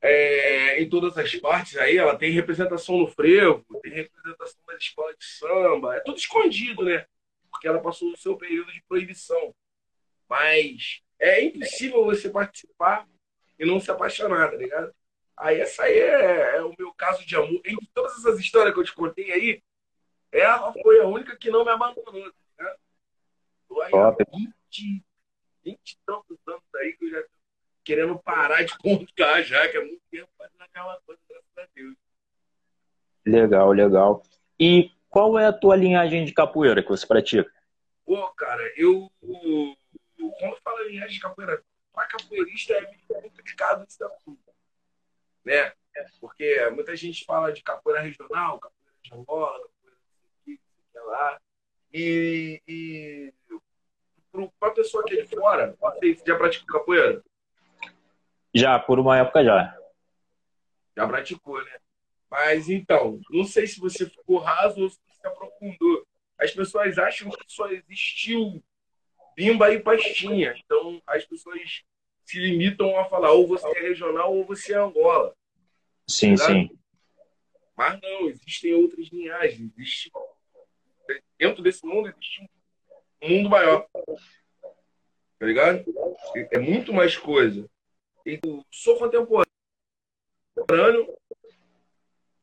É, em todas as partes aí, ela tem representação no frevo, tem representação nas escolas de samba, é tudo escondido, né? Porque ela passou o seu período de proibição. Mas é impossível você participar e não se apaixonar, tá ligado? Aí essa aí é, é o meu caso de amor. Entre todas essas histórias que eu te contei aí, ela foi a única que não me abandonou, tá ligado? Tô aí há 20, 20 e tantos anos aí que eu já tô querendo parar de contar já, que é muito tempo fazendo aquela coisa, graças a Deus. Legal, legal. E qual é a tua linhagem de capoeira que você pratica? Pô, cara, eu. Quando falo linhagem de capoeira, para capoeirista é muito complicado esse assunto. Né? Porque muita gente fala de capoeira regional, capoeira de Angola, capoeira de aqui, lá. E, e para a pessoa que é de fora, você já praticou capoeira? Já, por uma época já. Já praticou, né? Mas então, não sei se você ficou raso ou se você aprofundou. As pessoas acham que só existiu bimba e pastinha. Então, as pessoas se limitam a falar ou você é regional ou você é Angola. Sim, tá sim. Mas não, existem outras linhagens. Existe, dentro desse mundo existe um mundo maior. Tá ligado? É muito mais coisa. Eu sou contemporâneo.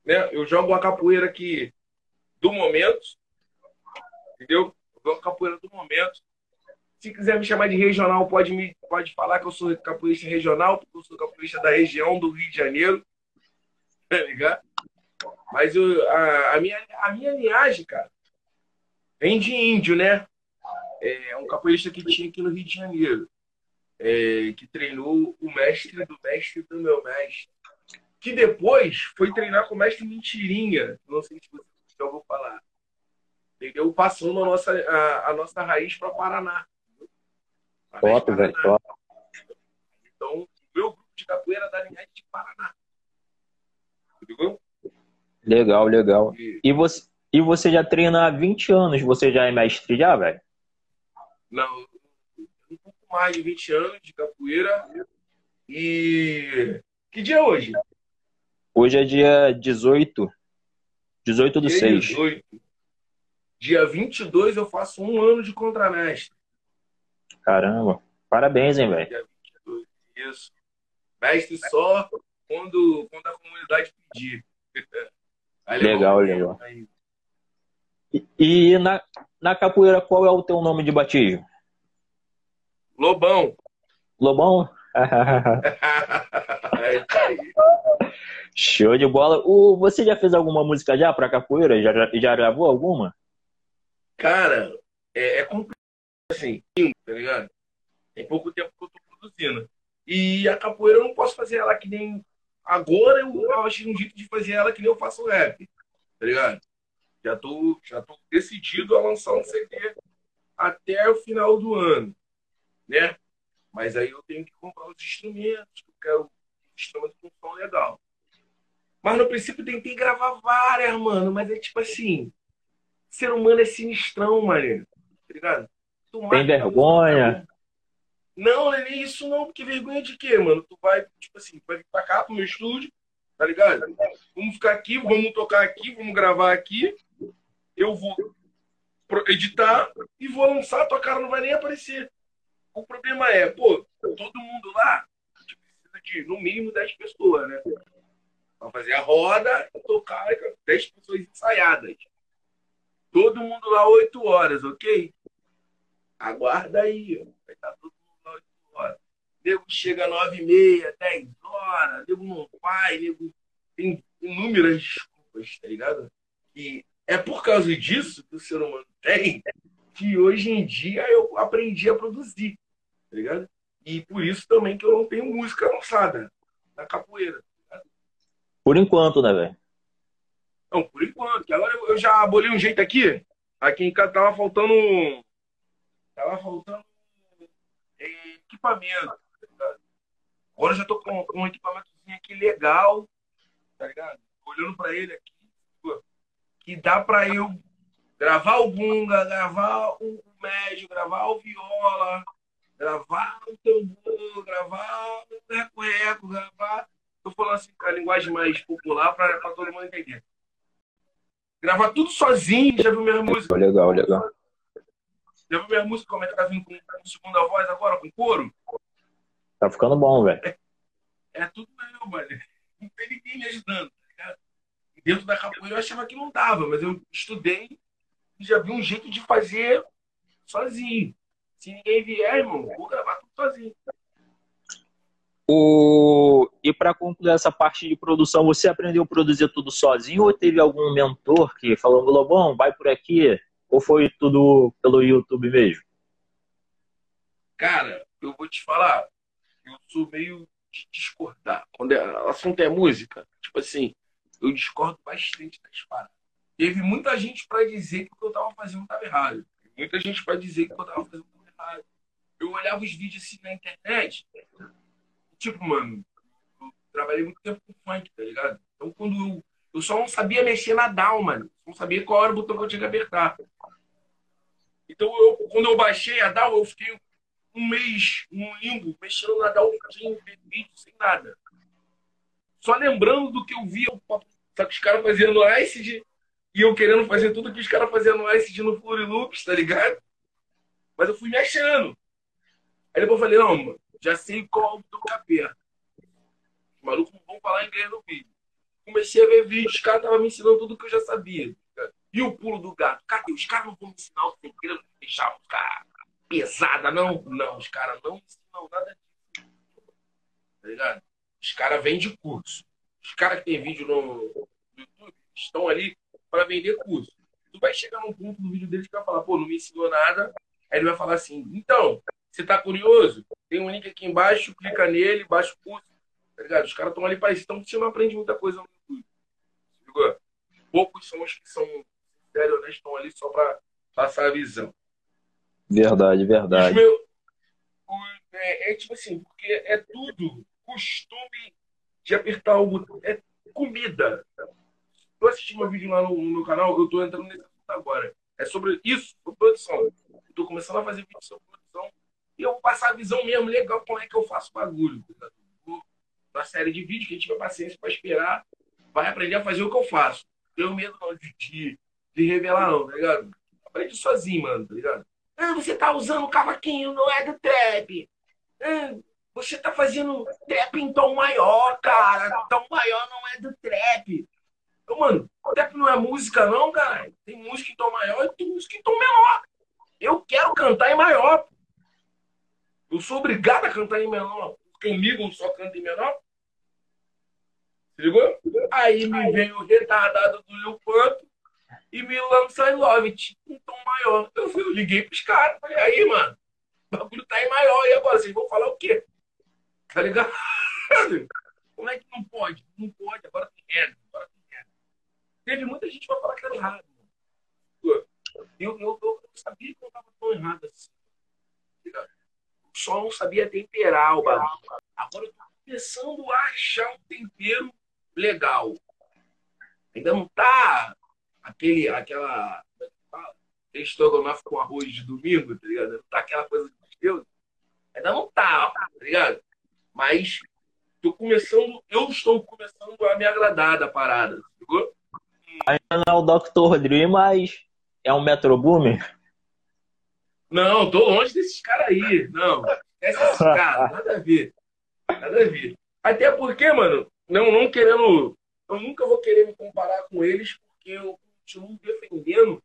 Né? Eu jogo a capoeira aqui do momento. Entendeu? Eu jogo a capoeira do momento. Se quiser me chamar de regional, pode, me, pode falar que eu sou capoeirista regional, porque eu sou capoeirista da região do Rio de Janeiro. Tá ligado? Mas eu, a, a, minha, a minha linhagem, cara, vem de índio, né? É um capoeirista que tinha aqui no Rio de Janeiro. É, que treinou o mestre do mestre do meu mestre. Que depois foi treinar com o mestre Mentirinha. Não sei se você já ouviu falar. Entendeu? Passando a nossa, a, a nossa raiz para Paraná. Top, velho, top. Então, o meu grupo de capoeira da linhagem de Paraná. Entendeu? Legal, legal. E... e, você, e você já treina há 20 anos, você já é mestre já, velho? Não, um pouco mais de 20 anos de capoeira. E que dia é hoje? Hoje é dia 18. 18 do dia 6. 18. Dia 22 eu faço um ano de contramestre. Caramba. Parabéns, hein, velho. Isso. Mestre só quando, quando a comunidade pedir. legal, legal. E, e, na, na capoeira, qual é o teu nome de batismo? Lobão. Lobão? Show de bola. O, você já fez alguma música já para capoeira? Já, já gravou alguma? Cara, é, é complicado assim, tá ligado? Tem pouco tempo que eu tô produzindo. E a capoeira eu não posso fazer ela que nem. Agora eu achei um jeito de fazer ela que nem eu faço rap, tá ligado? Já tô, já tô decidido a lançar um CD até o final do ano, né? Mas aí eu tenho que comprar os instrumentos, eu quero instrumentos com som legal. Mas no princípio tentei gravar várias, mano, mas é tipo assim, ser humano é sinistrão, mano, tá ligado? Tem vergonha? Não, não é nem isso não, porque vergonha de quê, mano? Tu vai, tipo assim, vai vir pra cá, pro meu estúdio, tá ligado? Vamos ficar aqui, vamos tocar aqui, vamos gravar aqui. Eu vou editar e vou lançar, tua cara não vai nem aparecer. O problema é, pô, todo mundo lá precisa de no mínimo 10 pessoas, né? Pra fazer a roda e tocar 10 pessoas ensaiadas. Todo mundo lá 8 horas, ok? Aguarda aí, vai estar todo mundo lá 8 horas. Nego chega 9 e meia, 10 horas, nego não vai, nego tem inúmeras desculpas, tá ligado? E é por causa disso que o ser humano tem que hoje em dia eu aprendi a produzir, tá ligado? E por isso também que eu não tenho música lançada na capoeira. Tá por enquanto, né, velho? Não, por enquanto. Agora eu já abolei um jeito aqui. Aqui em casa tava faltando Tava faltando equipamento. Tá Agora eu já tô com um equipamentozinho aqui legal, tá ligado? Olhando pra ele aqui, que dá pra eu gravar o bunga, gravar o médio, gravar o viola, gravar o tambor, gravar o reco-reco, gravar. Tô falando assim com a linguagem mais popular para todo mundo entender. Gravar tudo sozinho, já viu minha música? Legal, legal. Já viu minha música como é que tá vindo com, com segunda voz agora, com coro? Tá ficando bom, velho. É, é, tudo meu, mano. Não tem ninguém me ajudando? Dentro da capoeira eu achava que não dava, mas eu estudei e já vi um jeito de fazer sozinho. Se ninguém vier, irmão, vou gravar tudo sozinho. O... E para concluir essa parte de produção, você aprendeu a produzir tudo sozinho ou teve algum mentor que falou, Lobão, vai por aqui? Ou foi tudo pelo YouTube mesmo? Cara, eu vou te falar, eu sou meio de discordar. Quando é, o assunto é música, tipo assim, eu discordo bastante das paradas. Teve muita gente para dizer que o que eu tava fazendo estava errado. Muita gente para dizer que eu tava fazendo errado. Eu olhava os vídeos assim na internet, tipo, mano, eu trabalhei muito tempo com funk, tá ligado? Então quando eu. Eu só não sabia mexer na DAW, mano. Não sabia qual era o botão que eu tinha que apertar. Então, eu, quando eu baixei a DAW, eu fiquei um mês um limbo, mexendo na DAW sem vídeo, sem nada. Só lembrando do que eu via, só que os caras fazendo no Acid e eu querendo fazer tudo que os caras faziam no Acid no tá ligado? Mas eu fui me achando. Aí depois eu falei, não, mano, já sei qual é o que aperto. Os malucos não vão falar inglês no vídeo. Comecei a ver vídeos, os caras estavam me ensinando tudo que eu já sabia. E o pulo do gato? Cadê? Os caras não vão me ensinar o segredo de deixar os caras pesada, não? Não, os caras não ensinam nada disso. Tá ligado? Os caras vendem curso. Os caras que tem vídeo no YouTube estão ali para vender curso. Tu vai chegar num ponto do vídeo deles que vai falar, pô, não me ensinou nada. Aí ele vai falar assim, então, você tá curioso? Tem um link aqui embaixo, clica nele, baixa o curso. Tá ligado? Os caras estão ali para isso. Então você não aprende muita coisa no YouTube. Poucos são os que são sérios, né? Estão ali só para passar a visão. Verdade, verdade. É, é, tipo assim, porque é tudo costume de apertar o botão. É comida. Eu assisti um vídeo lá no, no meu canal, eu tô entrando nesse assunto agora. É sobre isso, produção. Tô começando a fazer vídeo sobre produção e eu vou passar a visão mesmo legal como é que eu faço bagulho. Na série de vídeos, quem tiver paciência para esperar, vai aprender a fazer o que eu faço. Tenho medo não de, de, de revelar, não, tá ligado? Aprende sozinho, mano, tá ligado? Ah, você tá usando o cavaquinho, não é do trap. Ah, você tá fazendo trap em tom maior, cara. Tom maior não é do trap. Então, mano, trap não é música, não, cara. Tem música em tom maior e tem música em tom menor. Eu quero cantar em maior. Eu sou obrigado a cantar em menor. Comigo eu só canto em menor. Se ligou? Aí me vem o retardado do Lil Pump e me lança em Love em tom maior. Eu, fui, eu liguei pros caras, falei, aí, mano, o bagulho tá em maior, e agora? Vocês vão falar o quê? Tá ligado? Como é que não pode? Não pode, agora tem regra, agora tem regra. Teve muita gente que vai falar que era errado. Eu, eu, eu, eu, sabia que eu tava tão errado assim. Tá Só não sabia temperar o bagulho. Agora eu tô começando a achar um tempero legal. Ainda não tá aquele, aquela. Aquele estrogonofe com arroz de domingo, tá ligado? Não tá aquela coisa de Deus. Ainda não tá, tá ligado? Mas tô começando, eu estou começando a me agradar da parada, entendeu? Ainda não é o Dr. Dre, mas é um Metro Boomer? Não, tô longe desses caras aí. Não, esses caras, nada a ver. Nada a ver. Até porque, mano, não, não querendo. Eu nunca vou querer me comparar com eles, porque eu continuo defendendo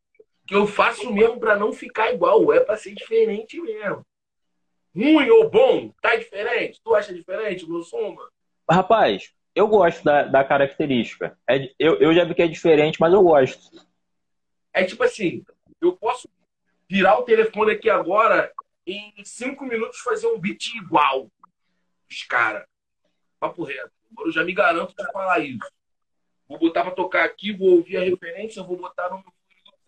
que eu faço mesmo para não ficar igual, é para ser diferente mesmo. Ruim ou bom, tá diferente? Tu acha diferente meu som, mano? Rapaz, eu gosto da, da característica. É, eu, eu já vi que é diferente, mas eu gosto. É tipo assim, eu posso virar o telefone aqui agora em cinco minutos fazer um beat igual os caras. Papo reto. Eu já me garanto de falar isso. Vou botar para tocar aqui, vou ouvir a referência, vou botar no meu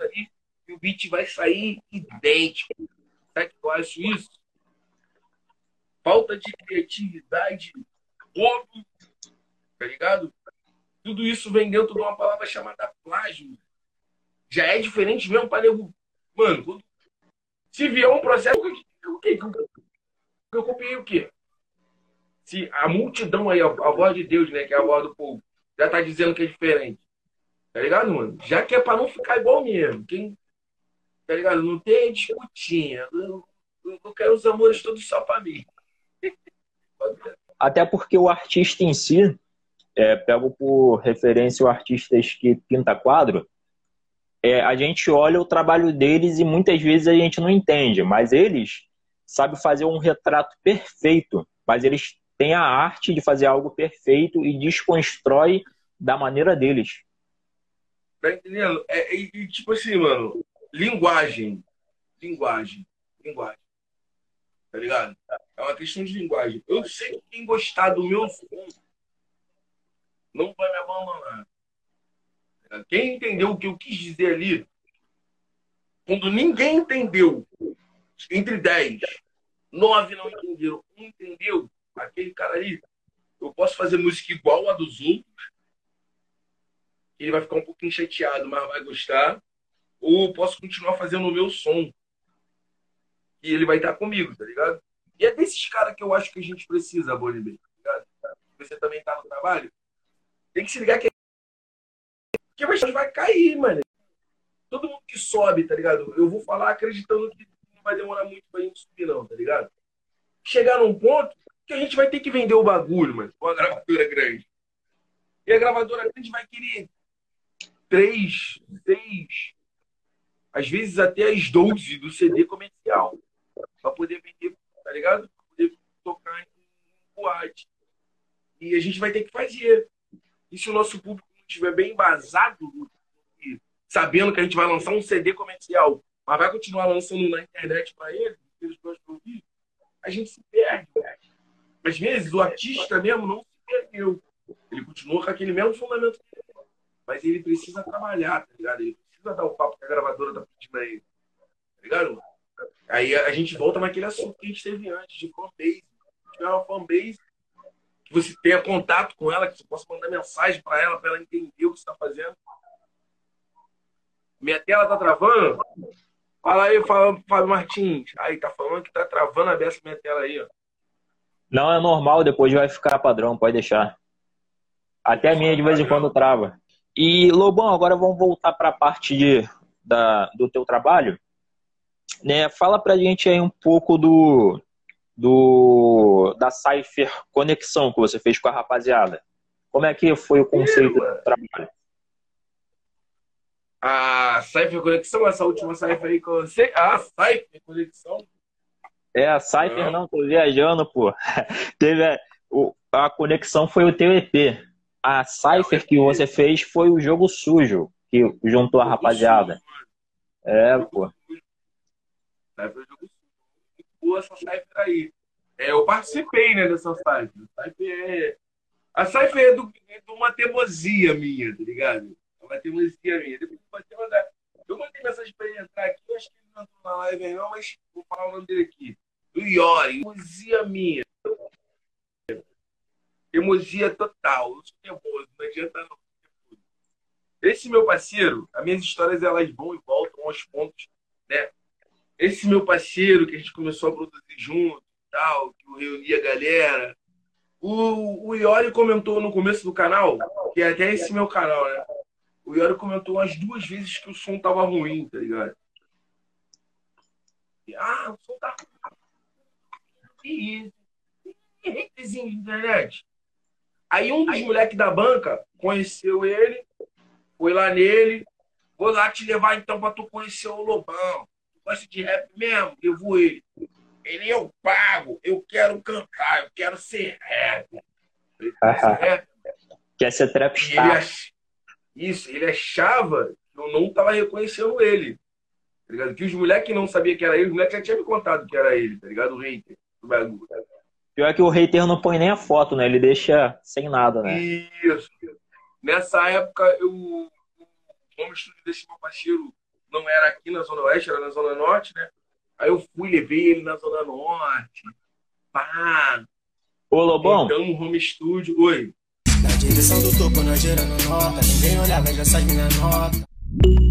ali e o beat vai sair idêntico. Sabe que eu acho isso? Falta de criatividade roubo, tá ligado? Tudo isso vem dentro de uma palavra chamada plágio. Já é diferente mesmo para nego. Mano, quando... se vier um processo, o que? Eu copiei o quê? Se a multidão aí, a, a voz de Deus, né, que é a voz do povo, já tá dizendo que é diferente. Tá ligado, mano? Já que é pra não ficar igual mesmo. Quem, tá ligado? Não tem disputinha. Eu, eu, eu quero os amores todos só pra mim. Até porque o artista em si, é, pego por referência o artistas que pinta quadro, é, a gente olha o trabalho deles e muitas vezes a gente não entende, mas eles sabem fazer um retrato perfeito, mas eles têm a arte de fazer algo perfeito e desconstrói da maneira deles. Tá entendendo? É, e, tipo assim, mano, linguagem. Linguagem. Linguagem. Tá ligado? É uma questão de linguagem. Eu sei que quem gostar do meu som não vai me abandonar. Quem entendeu o que eu quis dizer ali, quando ninguém entendeu, entre 10, 9 não entenderam, um entendeu, aquele cara ali, eu posso fazer música igual a dos outros, ele vai ficar um pouquinho chateado, mas vai gostar, ou posso continuar fazendo o meu som, e ele vai estar comigo, tá ligado? E é desses caras que eu acho que a gente precisa, Bolívar, tá ligado? Você também tá no trabalho, tem que se ligar que porque vai, vai cair, mano. Todo mundo que sobe, tá ligado? Eu vou falar acreditando que não vai demorar muito pra gente subir, não, tá ligado? Chegar num ponto que a gente vai ter que vender o bagulho, mano, com a gravadora grande. E a gravadora grande vai querer três, seis, às vezes até as 12 do CD comercial. Pra poder vender, tá ligado? Pra poder tocar em boate. E a gente vai ter que fazer. E se o nosso público não estiver bem embasado, sabendo que a gente vai lançar um CD comercial, mas vai continuar lançando na internet para eles gostam de ouvir, a gente se perde. Às vezes o artista mesmo não se perdeu. Ele continua com aquele mesmo fundamento mas ele precisa trabalhar, tá ligado? Ele precisa dar o papo que a gravadora tá pedindo aí. Tá ligado? Aí a gente volta naquele assunto que a gente teve antes, de fanbase. Se tiver uma fanbase que você tenha contato com ela, que você possa mandar mensagem para ela, para ela entender o que está fazendo. Minha tela tá travando? Fala aí, fala, Fábio Martins. Aí, tá falando que tá travando a dessa minha tela aí, ó. Não, é normal, depois vai ficar padrão, pode deixar. Até a minha de vez em quando trava. E, Lobão, agora vamos voltar para a parte de, da, do teu trabalho. Né? Fala pra gente aí um pouco do, do da Cypher Conexão que você fez com a rapaziada. Como é que foi o conceito do trabalho? A Cypher Conexão, essa última Cypher aí com você. A Cypher Conexão. É, a Cypher não, não tô viajando, pô. Teve a, a conexão foi o teu EP. A Cypher que você fez foi o jogo sujo, que juntou a rapaziada. É, pô. Cypher jogo sujo boa essa Cypher aí. É, eu participei né, dessa Cypher. A Cypher é, a é, do, é de uma teimosia minha, tá ligado? É uma teimosia minha. Depois eu mandar. Eu mandei mensagem pra ele entrar aqui, eu acho que ele não entrou na live aí, não, mas vou falar o nome dele aqui. Do Iori, teimosia minha. Teimosia total. Eu sou teimoso, não adianta não. Esse meu parceiro, as minhas histórias elas vão e voltam aos pontos, né? Esse meu parceiro que a gente começou a produzir junto tal, que eu reuni a galera. O, o Iori comentou no começo do canal, que é até esse meu canal, né? O Iori comentou umas duas vezes que o som tava ruim, tá ligado? E, ah, o som tá ruim. Hatezinho de internet. Aí um dos moleques da banca conheceu ele, foi lá nele, vou lá te levar então pra tu conhecer o Lobão gosta de rap mesmo, eu vou ele. Ele eu pago, eu quero cantar, eu quero ser rap. Quer ser trapstar. Ele ach... Isso, ele achava que eu não estava reconhecendo ele. Tá ligado? Que os moleques não sabiam que era ele, os moleques já tinham me contado que era ele, tá ligado? O hater do bagulho. Pior que o hater não põe nem a foto, né? Ele deixa sem nada, né? Isso. Nessa época, eu, o home studio desse meu parceiro não era aqui na Zona Oeste, era na Zona Norte, né? Aí eu fui, levei ele na Zona Norte. Pá! Ô, Lobão. Então, no home studio. Oi. Na direção do topo, nós gerando nota. Ninguém olhava, já sai minha nota.